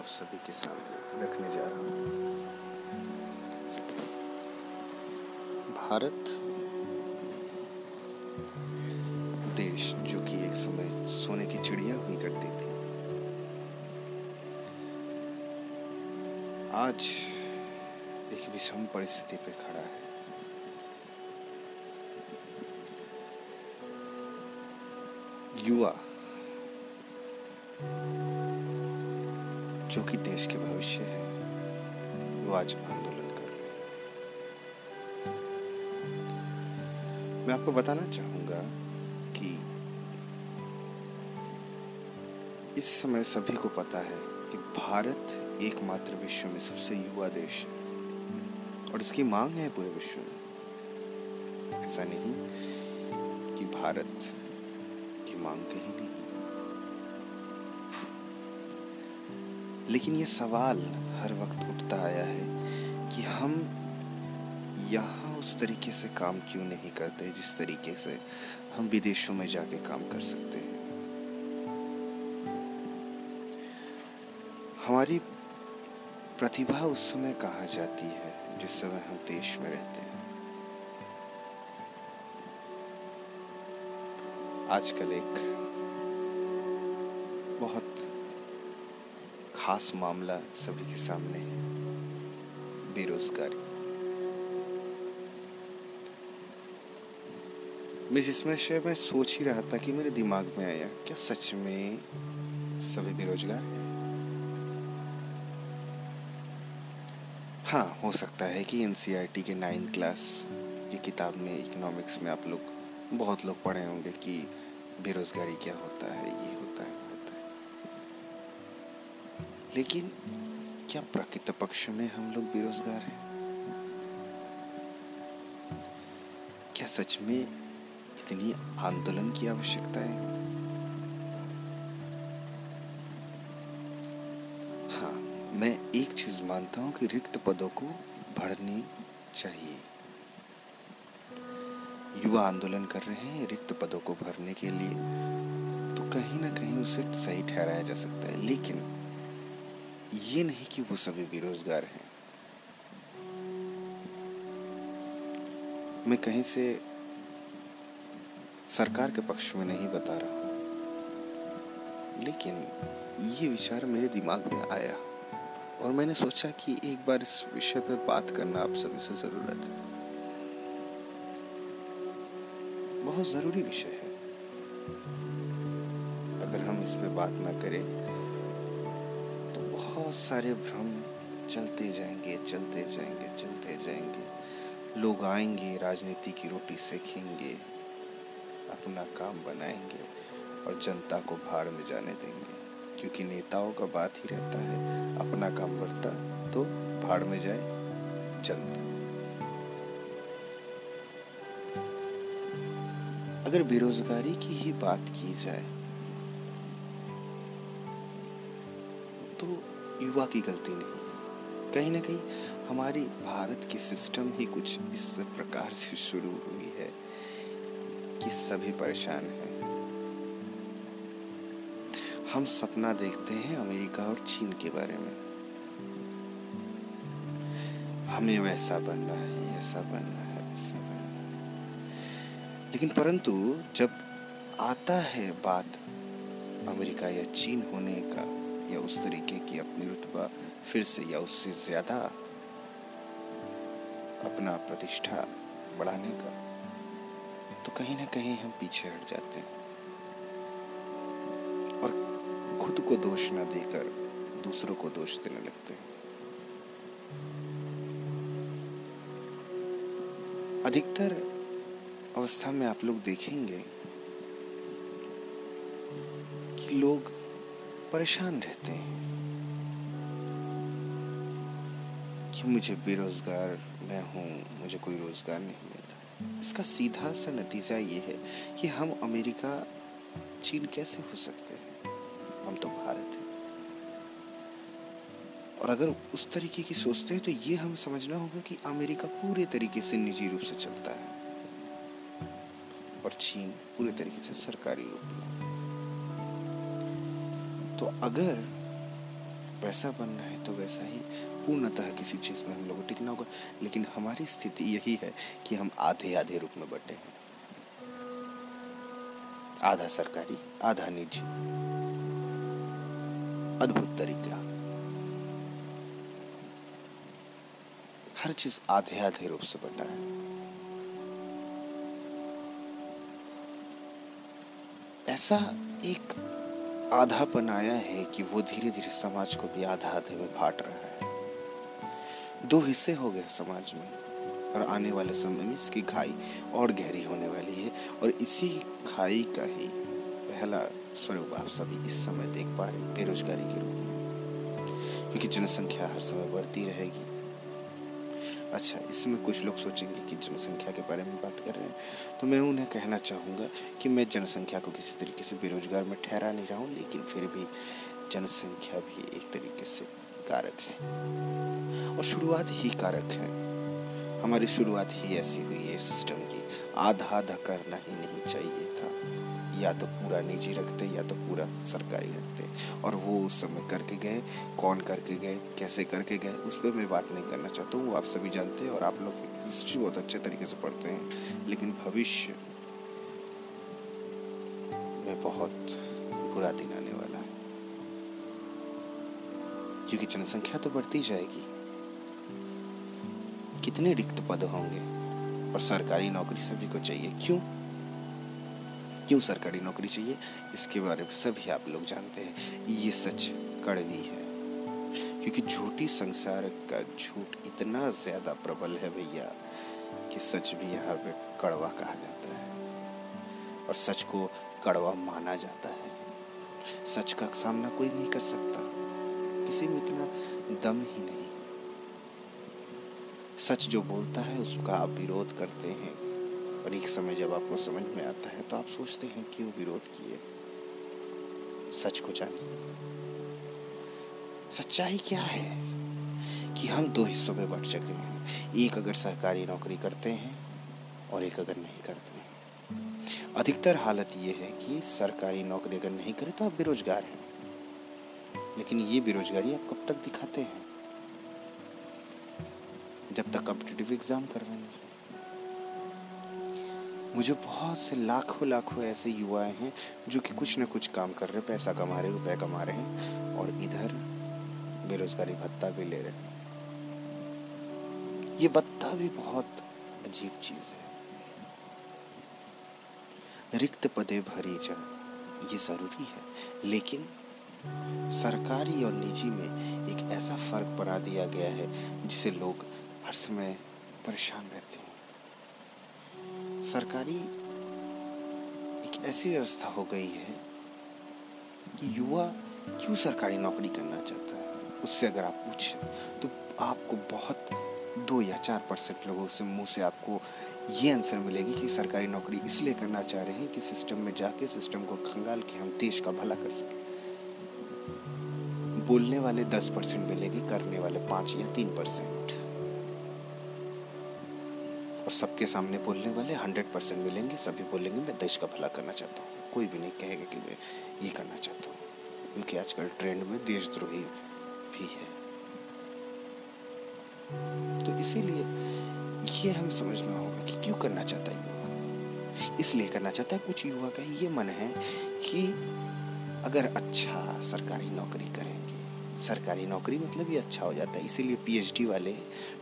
आप सभी के सामने रखने जा रहा हूँ। भारत देश जो कि एक समय सोने की चिड़िया हुई करती थी। आज एक विषम परिस्थिति पे खड़ा है। युवा जो कि देश के भविष्य है, वो आज आंदोलन कर रहे हैं। मैं आपको बताना चाहूँगा कि इस समय सभी को पता है कि भारत एकमात्र विश्व में सबसे युवा देश है, और इसकी मांग है पूरे विश्व में। ऐसा नहीं कि भारत की मांग कहीं नहीं लेकिन ये सवाल हर वक्त उठता आया है कि हम यहाँ उस तरीके से काम क्यों नहीं करते जिस तरीके से हम विदेशों में जाके काम कर सकते हैं? हमारी प्रतिभा उस समय कहा जाती है जिस समय हम देश में रहते हैं? आजकल एक बहुत खास मामला सभी के सामने है। बेरोजगारी। मैं जिसमें से मैं सोच ही रहा था कि मेरे दिमाग में आया, क्या सच में सभी बेरोजगार हैं? हाँ हो सकता है कि एनसीईआरटी के नाइन क्लास की किताब में इकोनॉमिक्स में आप लोग, बहुत लोग पढ़े होंगे कि बेरोजगारी क्या होता है, ये लेकिन क्या प्रकृत पक्ष में हम लोग बेरोजगार हैं? क्या सच में इतनी आंदोलन की आवश्यकता है? हाँ मैं एक चीज़ मानता हूँ कि रिक्त पदों को भरनी चाहिए। युवा आंदोलन कर रहे हैं रिक्त पदों को भरने के लिए तो कहीं ना कहीं उसे सही ठहराया जा सकता है। लेकिन ये नहीं कि वो सभी बेरोजगार हैं। मैं कहीं से सरकार के पक्ष में नहीं बता रहा हूँ। लेकिन ये विचार मेरे दिमाग में आया और मैंने सोचा कि एक बार इस विषय पर बात करना आप सभी से ज़रूरत है। बहुत ज़रूरी विषय है। अगर हम इस पे बात ना करें बहुत सारे भ्रम चलते जाएँगे चलते जाएँगे चलते जाएँगे। लोग आएँगे, राजनीति की रोटी सेखेंगे अपना काम बनाएँगे और जनता को भाड़ में जाने देंगे। क्योंकि नेताओं का बात ही रहता है, अपना काम बढ़ता तो भाड़ में जाए जनता। अगर बेरोजगारी की ही बात की जाए युवा की गलती नहीं है। कहीं ना कहीं हमारी भारत की सिस्टम ही कुछ इस प्रकार से शुरू हुई है कि सभी परेशान हैं। हम सपना देखते हैं अमेरिका और चीन के बारे में। हमें वैसा बनना है, ऐसा बनना है वैसा बनना है। लेकिन परंतु जब आता है बात अमेरिका या चीन होने का या उस तरीके की अपनी रुतबा फिर से या उससे ज़्यादा अपना प्रतिष्ठा बढ़ाने का तो कहीं ना कहीं हम पीछे हट जाते हैं। और खुद को दोष न देकर दूसरों को दोष देने लगते हैं। अधिकतर अवस्था में आप लोग देखेंगे कि लोग परेशान रहते हैं कि मुझे बेरोजगार मैं हूँ, मुझे कोई रोज़गार नहीं मिल रहा इसका सीधा सा नतीजा ये है कि हम अमेरिका, चीन कैसे हो सकते हैं? हम तो भारत हैं। और अगर उस तरीके की सोचते हैं तो ये हमें समझना होगा कि अमेरिका पूरे तरीके से निजी रूप से चलता है। और चीन पूरे तरीके से सरकारी रूप में तो अगर वैसा बनना है तो वैसा ही पूर्णतः किसी चीज़ में हम लोग टिकना होगा। लेकिन हमारी स्थिति यही है कि हम आधे आधे रूप में बटे हैं। आधा सरकारी, आधा निजी। अद्भुत तरीका। हर चीज़ आधे आधे रूप से बटा है। ऐसा एक आधापन आया है कि वो धीरे धीरे समाज को भी आधा आधे में बांट रहा है। दो हिस्से हो गए समाज में, और आने वाले समय में इसकी खाई और गहरी होने वाली है, और इसी खाई का ही पहला स्वरूप आप सभी इस समय देख पा रहे बेरोजगारी के रूप में। क्योंकि जनसंख्या हर समय बढ़ती रहेगी। अच्छा इसमें कुछ लोग सोचेंगे कि जनसंख्या के बारे में बात कर रहे हैं। तो मैं उन्हें कहना चाहूँगा कि मैं जनसंख्या को किसी तरीके से बेरोजगार में ठहरा नहीं रहा हूँ, लेकिन फिर भी जनसंख्या भी एक तरीके से कारक है। और शुरुआत ही कारक है। हमारी शुरुआत ही ऐसी हुई है सिस्टम की। आधा आधा करना ही नहीं चाहिए था। या तो पूरा निजी रखते, या तो पूरा सरकारी रखते। और वो उस समय करके गए, कौन करके गए, कैसे करके गए, उस पर मैं बात नहीं करना चाहता हूँ। आप सभी जानते हैं और आप लोग हिस्ट्री बहुत अच्छे तरीके से पढ़ते हैं। लेकिन भविष्य में बहुत बुरा दिन आने वाला है। क्योंकि जनसंख्या तो बढ़ती जाएगी। कितने रिक्त पद होंगे? और सरकारी नौकरी सभी को चाहिए। क्यों? क्यों सरकारी नौकरी चाहिए? इसके बारे में सभी आप लोग जानते हैं। ये सच कड़वी है। क्योंकि झूठी संसार का झूठ इतना ज़्यादा प्रबल है भैया कि सच भी यहाँ पे कड़वा कहा जाता है। और सच को कड़वा माना जाता है। सच का सामना कोई नहीं कर सकता। किसी में इतना दम ही नहीं। सच जो बोलता है, उसका आप विरोध करते हैं। और एक समय जब आपको समझ में आता है तो आप सोचते हैं क्यों विरोध किए। सच को जानिए। सच्चाई क्या है? कि हम दो हिस्सों में बढ़ चुके हैं। एक अगर सरकारी नौकरी करते हैं, और एक अगर नहीं करते हैं। अधिकतर हालत ये है कि सरकारी नौकरी अगर नहीं करे तो आप बेरोजगार हैं। लेकिन ये बेरोजगारी आप कब तक दिखाते हैं? जब तक कॉम्पिटेटिव एग्ज़ाम करवाने मुझे बहुत से लाखों लाखों ऐसे युवा हैं जो कि कुछ ना कुछ काम कर रहे पैसा कमा रहे रुपए कमा रहे हैं और इधर बेरोजगारी भत्ता भी ले रहे हैं। ये भत्ता भी बहुत अजीब चीज़ है। रिक्त पदे भरी जाए ये ज़रूरी है। लेकिन सरकारी और निजी में एक ऐसा फ़र्क बना दिया गया है जिसे लोग हर समय परेशान रहते हैं। सरकारी एक ऐसी व्यवस्था हो गई है कि युवा क्यों सरकारी नौकरी करना चाहता है? उससे अगर आप पूछें तो आपको बहुत दो या चार परसेंट लोगों से मुँह से आपको ये आंसर मिलेगी कि सरकारी नौकरी इसलिए करना चाह रहे हैं कि सिस्टम में जाके सिस्टम को खंगाल के हम देश का भला कर सकें। बोलने वाले दस परसेंट मिलेगी, करने वाले पाँच या तीन परसेंट। और सबके सामने बोलने वाले हंड्रेड परसेंट मिलेंगे, सभी बोलेंगे, मैं देश का भला करना चाहता हूँ। कोई भी नहीं कहेगा कि मैं ये करना चाहता हूँ, क्योंकि आजकल ट्रेंड में देशद्रोही भी है। तो इसीलिए ये हमें समझना होगा कि क्यों करना चाहता है युवा? इसलिए करना चाहता है कुछ युवा का ये मन है कि अगर अच्छा सरकारी नौकरी करेंगे। सरकारी नौकरी मतलब ये अच्छा हो जाता है, इसीलिए पीएचडी वाले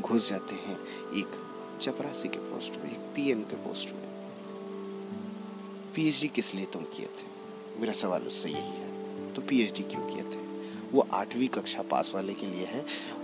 घुस जाते हैं एक चपरासी के पोस्ट में, एक पीएम के पोस्ट में। पीएचडी किस लिए तुम किए थे? मेरा सवाल उससे यही है तो पीएचडी क्यों किए थे? वो आठवीं कक्षा पास वाले के लिए है,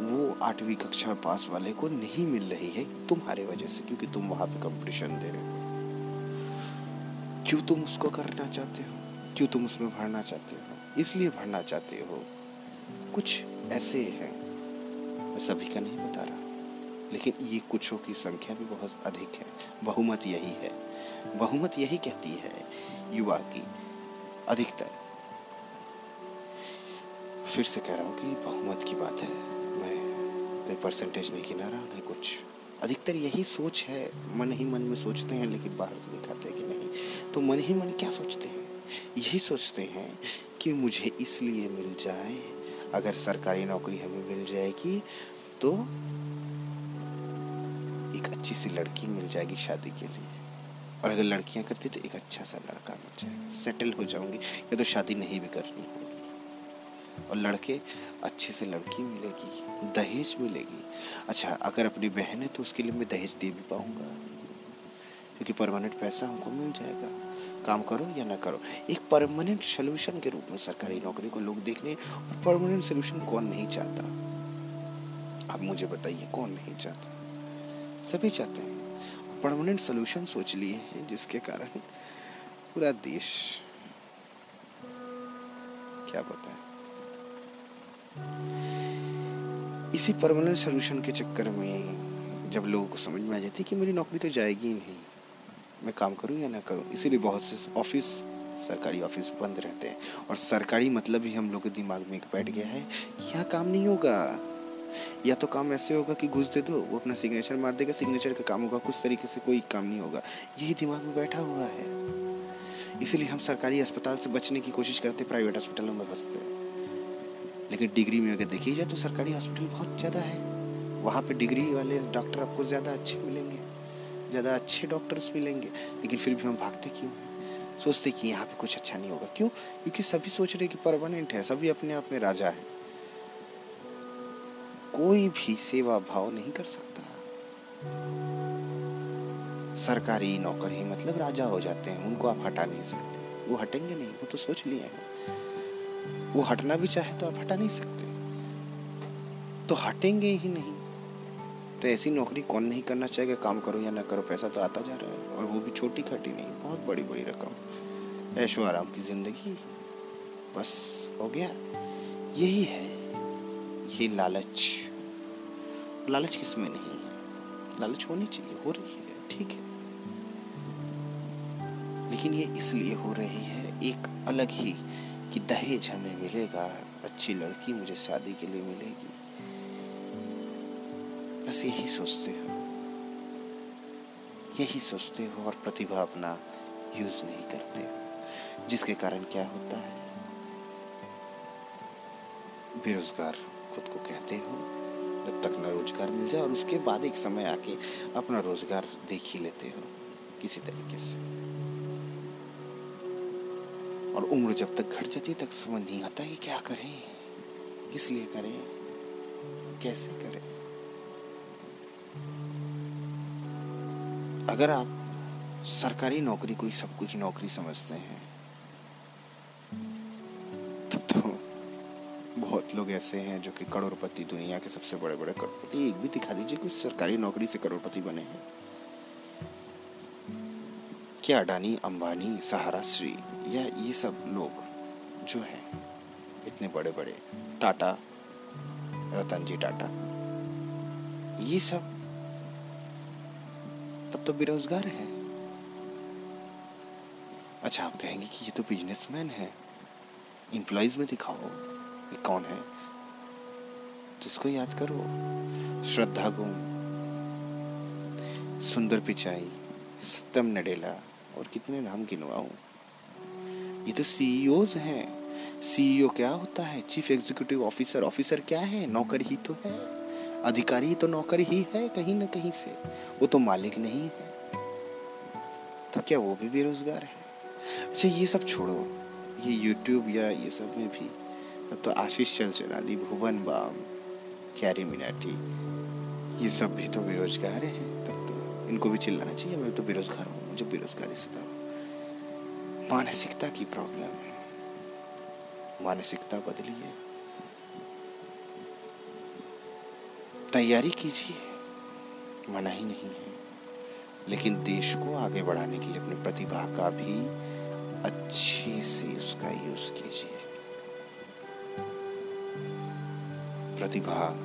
वो आठवीं कक्षा पास वाले को नहीं मिल रही है तुम्हारे वजह से, क्योंकि तुम वहाँ पे कंपटीशन दे रहे हो। क्यों तुम उसको करना चाहते हो? क्यों तुम उसमें भरना चाहते हो? इसलिए भरना चाहते हो। कुछ ऐसे हैं। मैं सभी का नहीं बता रहा। लेकिन ये कुछों की संख्या भी बहुत अधिक है। बहुमत यही है। बहुमत यही कहती है युवा की अधिकतर। फिर से कह रहा हूँ कि बहुमत की बात है। मैं कोई परसेंटेज नहीं गिना रहा नहीं कुछ। अधिकतर यही सोच है। मन ही मन में सोचते हैं, लेकिन बाहर से दिखाते हैं कि नहीं। तो मन ही मन क्या सोचते हैं? यही सोचते हैं कि मुझे इसलिए मिल जाए, अगर सरकारी नौकरी हमें मिल जाएगी तो एक अच्छी सी लड़की मिल जाएगी शादी के लिए। और अगर लड़कियाँ करती तो एक अच्छा सा लड़का मिल जाएगा। सेटल हो जाऊँगी, या तो शादी नहीं भी करनी होगी। और लड़के, अच्छे से लड़की मिलेगी, दहेज मिलेगी। अच्छा अगर अपनी बहन है तो उसके लिए मैं दहेज दे भी पाऊँगा। क्योंकि परमानेंट पैसा हमको मिल जाएगा। काम करो या ना करो। एक परमानेंट सोल्यूशन के रूप में सरकारी नौकरी को लोग देखने, और परमानेंट सोल्यूशन कौन नहीं चाहता? आप मुझे बताइए, कौन नहीं चाहता? सभी चाहते हैं। परमानेंट सोल्यूशन सोच लिए हैं, जिसके कारण पूरा देश क्या बताए? इसी परमानेंट सोल्यूशन के चक्कर में जब लोगों को समझ में आ जाती है कि मेरी नौकरी तो जाएगी ही नहीं, मैं काम करूँ या ना करूँ, इसीलिए बहुत से ऑफ़िस सरकारी ऑफ़िस बंद रहते हैं। और सरकारी मतलब ही हम लोग के दिमाग में एक बैठ गया है कि यहाँ काम नहीं होगा। या तो काम ऐसे होगा कि घुस दे दो, वो अपना सिग्नेचर मार देगा सिग्नेचर का काम होगा, कुछ तरीके से कोई काम नहीं होगा। यही दिमाग में बैठा हुआ है। इसीलिए हम सरकारी अस्पताल से बचने की कोशिश करते प्राइवेट अस्पतालों में बसते। लेकिन डिग्री में अगर देखी जाए तो सरकारी हॉस्पिटल बहुत ज़्यादा है। वहाँ पे डिग्री वाले डॉक्टर आपको ज़्यादा अच्छे मिलेंगे, ज़्यादा अच्छे डॉक्टर्स मिलेंगे। लेकिन फिर भी हम भागते क्यों हैं? सोचते कि यहाँ पे कुछ अच्छा नहीं होगा। क्यों? क्योंकि सभी सोच रहे कि परमानेंट है, सभी अपने आप में राजा है। कोई भी सेवा भाव नहीं कर सकता। सरकारी नौकर ही मतलब राजा हो जाते हैं, उनको आप हटा नहीं सकते। वो हटेंगे नहीं, वो तो सोच लिए हैं। वो हटना भी चाहे तो आप हटा नहीं सकते। तो हटेंगे ही नहीं। तो ऐसी नौकरी कौन नहीं करना चाहेगा, काम करो या ना करो, पैसा तो आता जा रहा है। और वो भी छोटी खटी नहीं, बहुत बड़ी बड़ी रकम। ऐशो आराम की ज़िंदगी, बस हो गया। यही है। ये लालच। लालच किसमें नहीं है? लालच होनी चाहिए, हो रही है, ठीक है। लेकिन ये इसलिए हो रही है, एक अलग ही कि दहेज हमें मिलेगा, अच्छी लड़की मुझे शादी के लिए मिलेगी। बस यही सोचते हो। यही सोचते हो और प्रतिभा अपना यूज़ नहीं करते। हो जिसके कारण क्या होता है? बेरोजगार। खुद को कहते हो, जब तक ना रोज़गार मिल जाए, और उसके बाद एक समय आके अपना रोज़गार देख ही लेते हो, किसी तरीके से। और उम्र जब तक घट जाती तक समझ नहीं आता कि क्या करें, किस लिए करें, कैसे करें। अगर आप सरकारी नौकरी को ही सब कुछ नौकरी समझते हैं लोग ऐसे हैं जो कि करोड़पति दुनिया के सबसे बड़े बड़े करोड़पति। एक भी दिखा दीजिए कुछ सरकारी नौकरी से करोड़पति बने हैं। क्या अडानी, अंबानी, सहारा, श्री, या ये सब लोग जो हैं, इतने बड़े बड़े टाटा रतन जी टाटा। ये सब तब तो बेरोजगार है। अच्छा आप कहेंगे कि ये तो बिजनेसमैन है। इंप्लॉइज में दिखाओ। ये कौन है? जिसको याद करो। श्रद्धा गुम सुंदर पिचाई, सत्यम नडेला, और कितने नाम गिनवाऊं। ये तो सीईओज हैं। सीईओ क्या होता है? चीफ एग्जीक्यूटिव ऑफिसर ऑफिसर क्या है? नौकर ही तो है। अधिकारी तो नौकर ही है कहीं ना कहीं से। वो तो मालिक नहीं है। तो क्या वो भी बेरोजगार है? अच्छा ये सब छोड़ो। ये यूट्यूब या ये सब में भी। तो आशीष चलचलानी भुवन, बाम कैरी मिनाटी ये सब भी तो बेरोजगार हैं, तब तो इनको भी चिल्लाना चाहिए, मैं तो बेरोजगार हूँ, मुझे बेरोजगारी से मानसिकता की प्रॉब्लम है। मानसिकता बदली है तैयारी कीजिए, मना ही नहीं है। लेकिन देश को आगे बढ़ाने के लिए अपनी प्रतिभा का भी अच्छे से उसका यूज़ कीजिए। प्रतिभा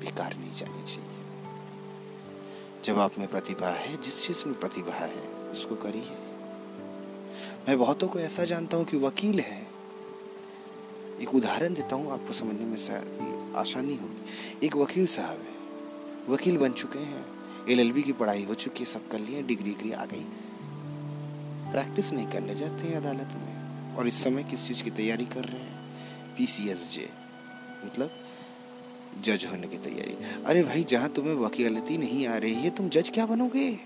बेकार नहीं जानी चाहिए। जब आप में प्रतिभा है, जिस चीज़ में प्रतिभा है, उसको करिए। मैं बहुतों को ऐसा जानता हूँ कि वकील है। एक उदाहरण देता हूँ, आपको समझने में आसानी होगी। एक वकील साहब है। वकील बन चुके हैं। एलएलबी की पढ़ाई हो चुकी है, सब कर लिए, डिग्री डिग्री आ गई। प्रैक्टिस नहीं करने जाते हैं अदालत में। और इस समय किस चीज़ की तैयारी कर रहे हैं? पी सी मतलब जज होने की तैयारी। अरे भाई, जहाँ तुम्हें वकीलती नहीं आ रही है, तुम जज क्या बनोगे?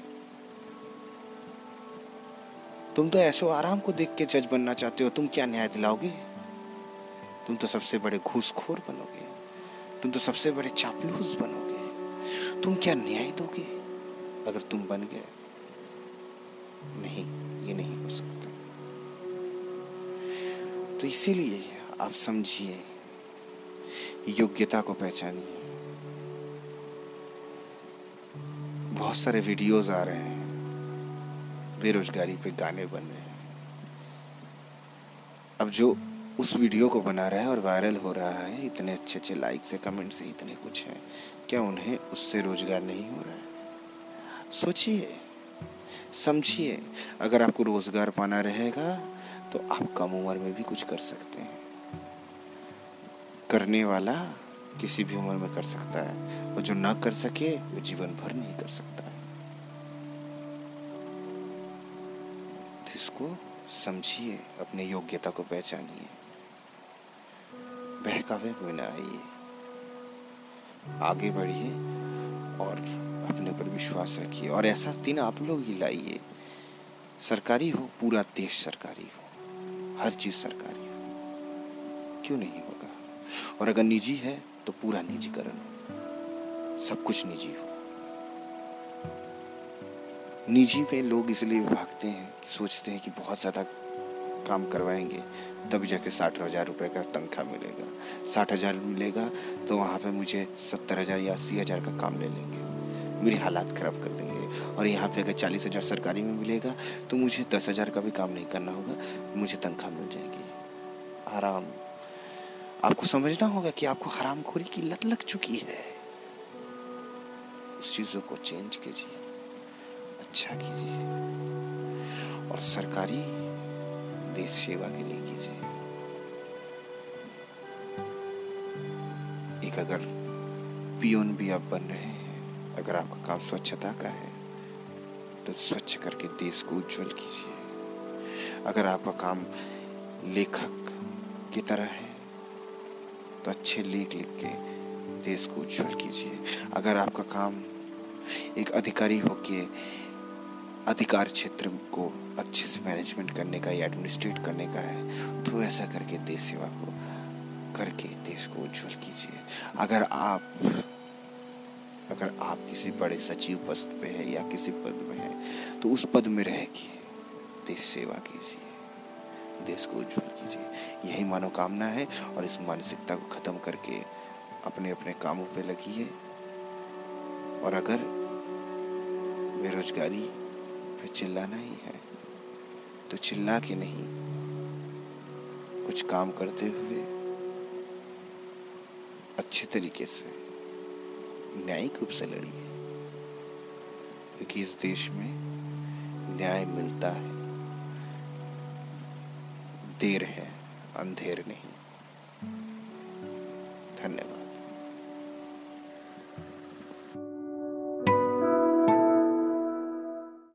तुम तो ऐशो आराम को देख के जज बनना चाहते हो, तुम क्या न्याय दिलाओगे? तुम तो सबसे बड़े घूसखोर बनोगे। तुम तो सबसे बड़े चापलूस बनोगे। तुम क्या न्याय दोगे? अगर तुम बन गए। नहीं, ये नहीं हो सकता। तो इसीलिए आप समझिए योग्यता को पहचानिए। बहुत सारे वीडियोस आ रहे हैं। बेरोजगारी पे गाने बन रहे हैं। अब जो उस वीडियो को बना रहा है और वायरल हो रहा है, इतने अच्छे अच्छे लाइक से कमेंट से इतने कुछ है, क्या उन्हें उससे रोज़गार नहीं हो रहा है? सोचिए, समझिए, अगर आपको रोज़गार पाना रहेगा तो आप कम उम्र में भी कुछ कर सकते हैं। करने वाला किसी भी उम्र में कर सकता है। और जो ना कर सके, वो जीवन भर नहीं कर सकता है। तो इसको समझिए, अपने योग्यता को पहचानिए। बहकावे में ना आइए। आगे बढ़िए और अपने पर विश्वास रखिए। और ऐसा दिन आप लोग ही लाइए। सरकारी हो, पूरा देश सरकारी हो। हर चीज़ सरकारी हो। क्यों नहीं? और अगर निजी है तो पूरा निजीकरण हो। सब कुछ निजी हो। निजी में लोग इसलिए भागते हैं कि सोचते हैं कि बहुत ज़्यादा काम करवाएँगे तभी जाके साठ हज़ार रुपये का तनख्वाह मिलेगा। साठ हज़ार मिलेगा तो वहाँ पे मुझे सत्तर हज़ार या अस्सी हज़ार का काम ले लेंगे। मेरी हालात ख़राब कर देंगे। और यहाँ पे अगर चालीस हज़ार सरकारी में मिलेगा तो मुझे दस हज़ार का भी काम नहीं करना होगा, मुझे तनख्वाह मिल जाएगी। आराम। आपको समझना होगा कि आपको हरामखोरी की लत लग चुकी है। उस चीज़ों को चेंज कीजिए अच्छा कीजिए, और सरकारी देश सेवा के लिए कीजिए। एक अगर पियोन भी आप बन रहे हैं, अगर आपका काम स्वच्छता का है तो स्वच्छ करके देश को उज्जवल कीजिए। अगर आपका काम लेखक की तरह है तो अच्छे लेख लिख के देश को उज्जवल कीजिए। अगर आपका काम एक अधिकारी होके अधिकार क्षेत्र को अच्छे से मैनेजमेंट करने का या एडमिनिस्ट्रेट करने का है तो ऐसा करके देश सेवा को, करके देश को उज्जवल कीजिए। अगर आप अगर आप किसी बड़े सचिव पद पे है या किसी पद में है तो उस पद में रह के देश सेवा कीजिए। देश को उज्जवल कीजिए। यही मनोकामना है और इस मानसिकता को खत्म करके अपने अपने कामों पे लगिए। और अगर बेरोजगारी पे चिल्लाना ही है तो चिल्ला के नहीं, कुछ काम करते हुए अच्छे तरीके से, न्यायिक रूप से लड़िए। क्योंकि इस देश में न्याय मिलता है। देर है अंधेर नहीं।